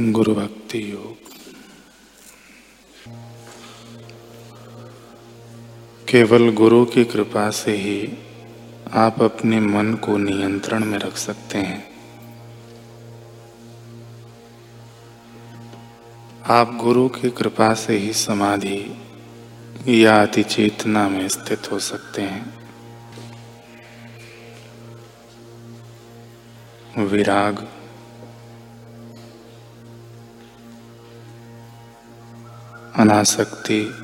गुरु भक्ति योग। केवल गुरु की कृपा से ही आप अपने मन को नियंत्रण में रख सकते हैं। आप गुरु की कृपा से ही समाधि या अति चेतना में स्थित हो सकते हैं। विराग अनासक्ति।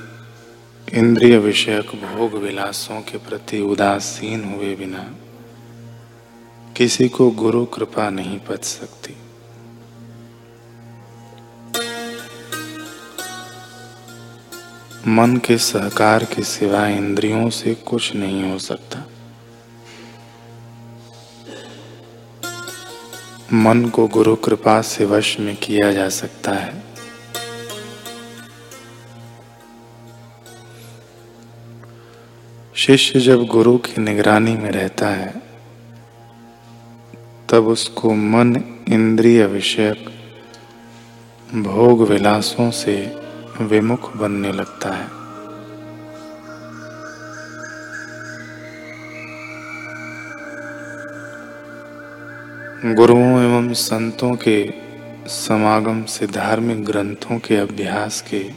इंद्रिय विषयक भोग विलासों के प्रति उदासीन हुए बिना किसी को गुरु कृपा नहीं पच सकती। मन के सहकार के सिवा इंद्रियों से कुछ नहीं हो सकता। मन को गुरु कृपा से वश में किया जा सकता है। शिष्य जब गुरु की निगरानी में रहता है, तब उसको मन इंद्रिय विषयक भोग विलासों से विमुख बनने लगता है। गुरुओं एवं संतों के समागम से धार्मिक ग्रंथों के अभ्यास के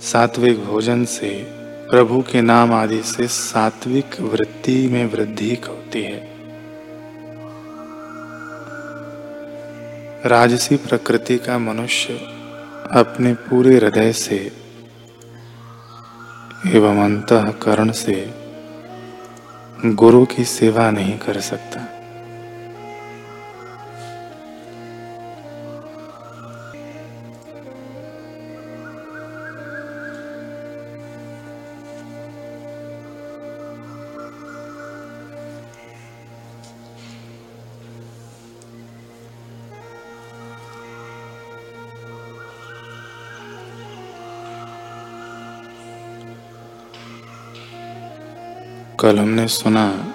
सात्विक भोजन से प्रभु के नाम आदि से सात्विक वृत्ति में वृद्धि होती है। राजसी प्रकृति का मनुष्य अपने पूरे हृदय से एवं अंतकरण से गुरु की सेवा नहीं कर सकता। कल हमने सुना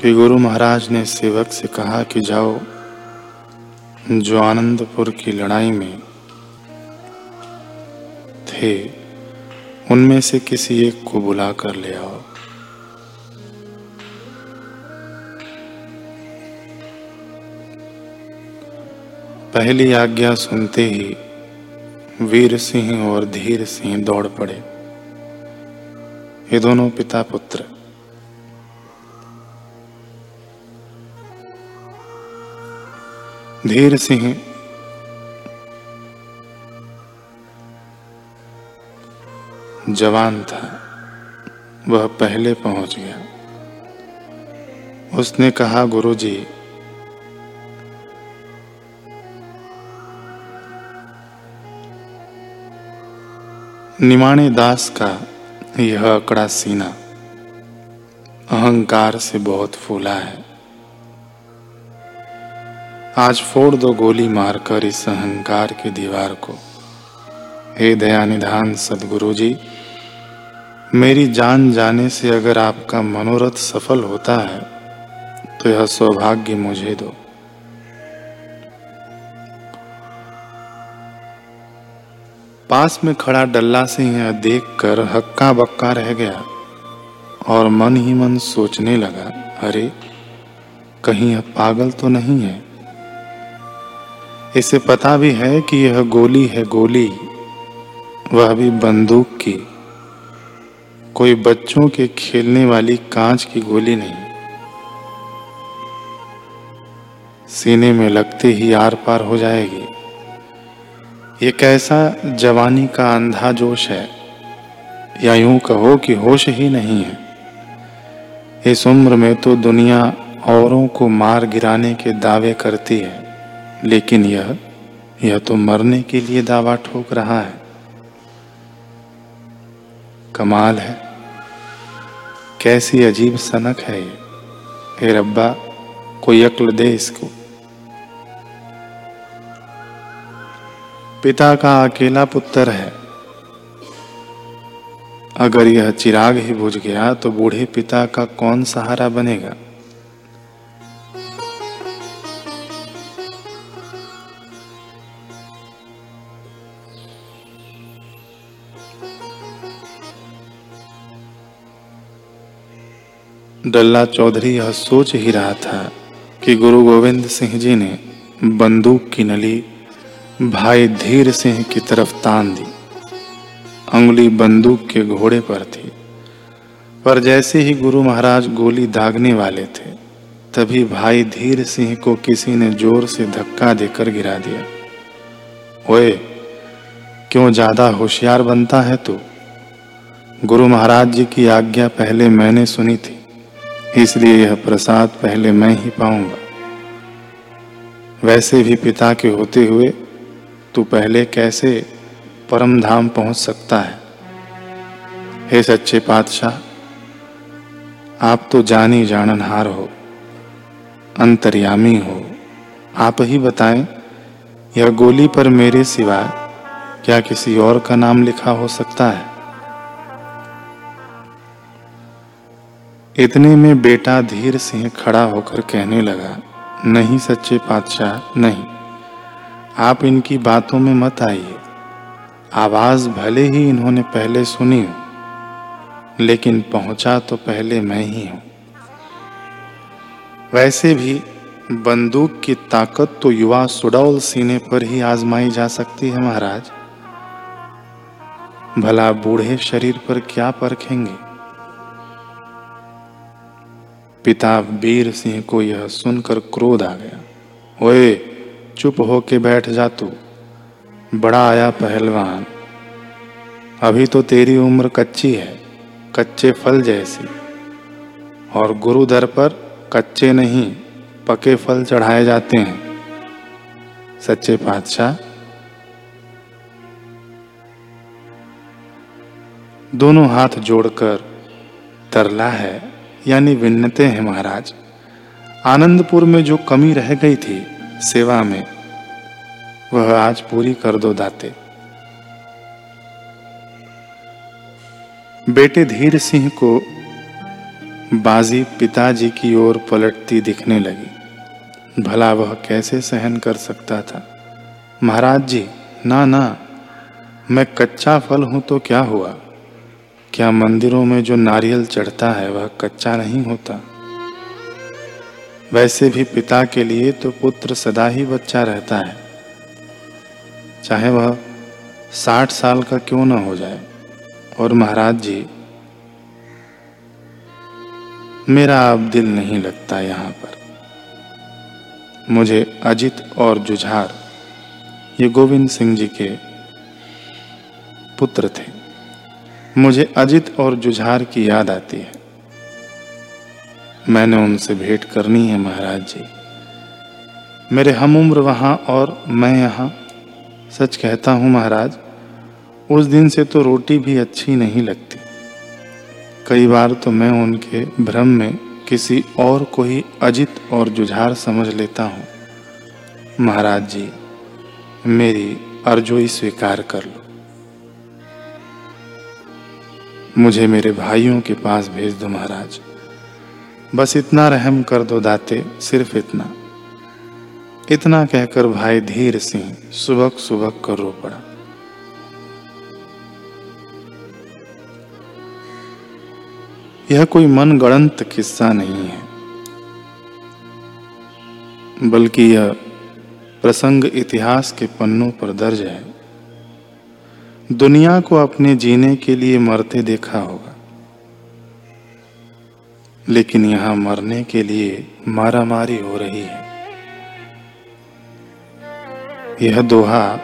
कि गुरु महाराज ने सेवक से कहा कि जाओ, जो आनंदपुर की लड़ाई में थे, उनमें से किसी एक को बुला कर ले आओ। पहली आज्ञा सुनते ही वीर सिंह और धीर सिंह दौड़ पड़े। ये दोनों पिता पुत्र। धीर सिंह जवान था। वह पहले पहुँच गया। उसने कहा, गुरुजी निमाणे दास का यह अकड़ा सीना अहंकार से बहुत फूला है। आज फोड़ दो गोली मारकर इस अहंकार की दीवार को। हे दया निधान सदगुरु जी मेरी जान जाने से अगर आपका मनोरथ सफल होता है तो यह सौभाग्य मुझे दो। पास में खड़ा डल्ला से यह देखकर हक्का बक्का रह गया और मन ही मन सोचने लगा, अरे, कहीं यह पागल तो नहीं है? इसे पता भी है कि यह गोली है गोली, वह भी बंदूक की। कोई बच्चों के खेलने वाली कांच की गोली नहीं। सीने में लगते ही आर पार हो जाएगी। ये कैसा जवानी का अंधा जोश है? या यूँ कहो कि होश ही नहीं है। इस उम्र में तो दुनिया औरों को मार गिराने के दावे करती है, लेकिन यह यह तो मरने के लिए दावा ठोक रहा है। कमाल है। कैसी अजीब सनक है ये। रब्बा, कोई अक्ल दे इसको। पिता का अकेला पुत्र है। अगर यह चिराग ही बुझ गया तो बूढ़े पिता का कौन सहारा बनेगा? डल्ला चौधरी यह सोच ही रहा था कि गुरु गोविंद सिंह जी ने बंदूक की नली भाई धीर सिंह की तरफ़ तान दी। उंगली बंदूक के घोड़े पर थी। पर जैसे ही गुरु महाराज गोली दागने वाले थे, तभी भाई धीर सिंह को किसी ने ज़ोर से धक्का देकर गिरा दिया। ओए, क्यों ज़्यादा होशियार बनता है तू? गुरु महाराज जी की आज्ञा पहले मैंने सुनी थी, इसलिए यह प्रसाद पहले मैं ही पाऊँगा। वैसे भी पिता के होते हुए तू पहले कैसे परम धाम पहुँच सकता है? हे सच्चे पातशाह, आप तो जानी जाननहार हो, अंतर्यामी हो। आप ही बताएँ, यह गोली पर मेरे सिवा क्या किसी और का नाम लिखा हो सकता है? इतने में बेटा धीर सिंह खड़ा होकर कहने लगा, नहीं सच्चे पातशाह, नहीं। आप इनकी बातों में मत आइए। आवाज़ भले ही इन्होंने पहले सुनी हो, लेकिन पहुँचा तो पहले मैं ही हूँ। वैसे भी बंदूक की ताकत तो युवा सुडौल सीने पर ही आजमाई जा सकती है महाराज। भला बूढ़े शरीर पर क्या परखेंगे? पिता वीर सिंह को यह सुनकर क्रोध आ गया। ओए चुप होके बैठ जा तू। बड़ा आया पहलवान। अभी तो तेरी उम्र कच्ची है, कच्चे फल जैसी। और गुरु दर पर कच्चे नहीं, पके फल चढ़ाए जाते हैं। सच्चे पातशाह। दोनों हाथ जोड़कर तरला है, यानी विन्नते हैं महाराज। आनंदपुर में जो कमी रह गई थी सेवा में वह आज पूरी कर दो दाते। बेटे धीर सिंह को बाजी पिताजी की ओर पलटती दिखने लगी। भला वह कैसे सहन कर सकता था? महाराज जी, ना ना, मैं कच्चा फल हूँ तो क्या हुआ? क्या मंदिरों में जो नारियल चढ़ता है, वह कच्चा नहीं होता? वैसे भी पिता के लिए तो पुत्र सदा ही बच्चा रहता है। चाहे वह साठ साल का क्यों न हो जाए। और महाराज जी, मेरा अब दिल नहीं लगता यहाँ पर। मुझे अजित और जुझार, ये गोविंद सिंह जी के पुत्र थे। मुझे अजित और जुझार की याद आती है। मैंने उनसे भेंट करनी है, महाराज जी। मेरे हम उम्र वहाँ और मैं यहाँ। सच कहता हूँ, महाराज, उस दिन से तो रोटी भी अच्छी नहीं लगती। कई बार तो मैं उनके भ्रम में किसी और को ही अजित और जुझार समझ लेता हूँ। महाराज जी, मेरी अर्जोई स्वीकार कर लो। मुझे मेरे भाइयों के पास भेज दो, महाराज। बस इतना रहम कर दो दाते, सिर्फ़ इतना। इतना कहकर भाई धीर सिंह सुबक सुबक कर रो पड़ा। यह कोई मन गणंत किस्सा नहीं है, बल्कि यह प्रसंग इतिहास के पन्नों पर दर्ज है। दुनिया को अपने जीने के लिए मरते देखा होगा। लेकिन यहाँ मरने के लिए मारामारी हो रही है। यह दोहा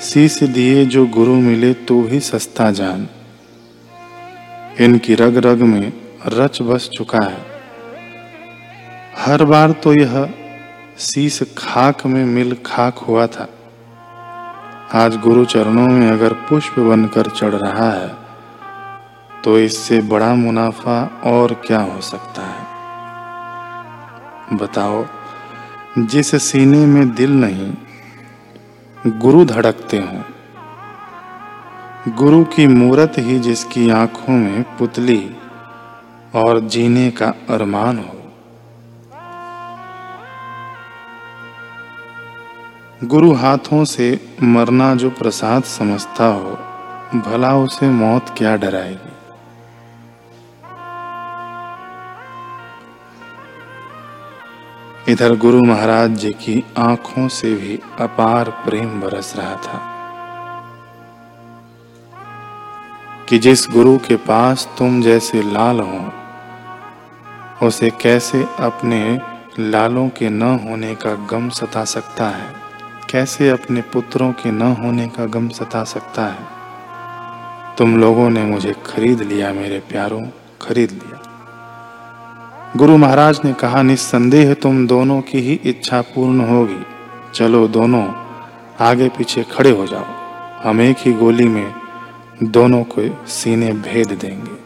शीश दिए जो गुरु मिले तो भी सस्ता जान। इनकी रग रग में रच बस चुका है। हर बार तो यह शीश खाक में मिल खाक हुआ था। आज गुरु चरणों में अगर पुष्प बनकर चढ़ रहा है तो इससे बड़ा मुनाफा और क्या हो सकता है? बताओ, जिस सीने में दिल नहीं, गुरु धड़कते हों। गुरु की मूरत ही जिसकी आँखों में पुतली और जीने का अरमान हो। गुरु हाथों से मरना जो प्रसाद समझता हो, भला उसे मौत क्या डराएगी? इधर गुरु महाराज जी की आँखों से भी अपार प्रेम बरस रहा था कि जिस गुरु के पास तुम जैसे लाल हो, उसे कैसे अपने लालों के न होने का गम सता सकता है? कैसे अपने पुत्रों के न होने का गम सता सकता है? तुम लोगों ने मुझे खरीद लिया, मेरे प्यारों, खरीद लिया। गुरु महाराज ने कहा, निस्संदेह तुम दोनों की ही इच्छा पूर्ण होगी। चलो दोनों आगे पीछे खड़े हो जाओ। हम एक ही गोली में दोनों को सीने भेद देंगे।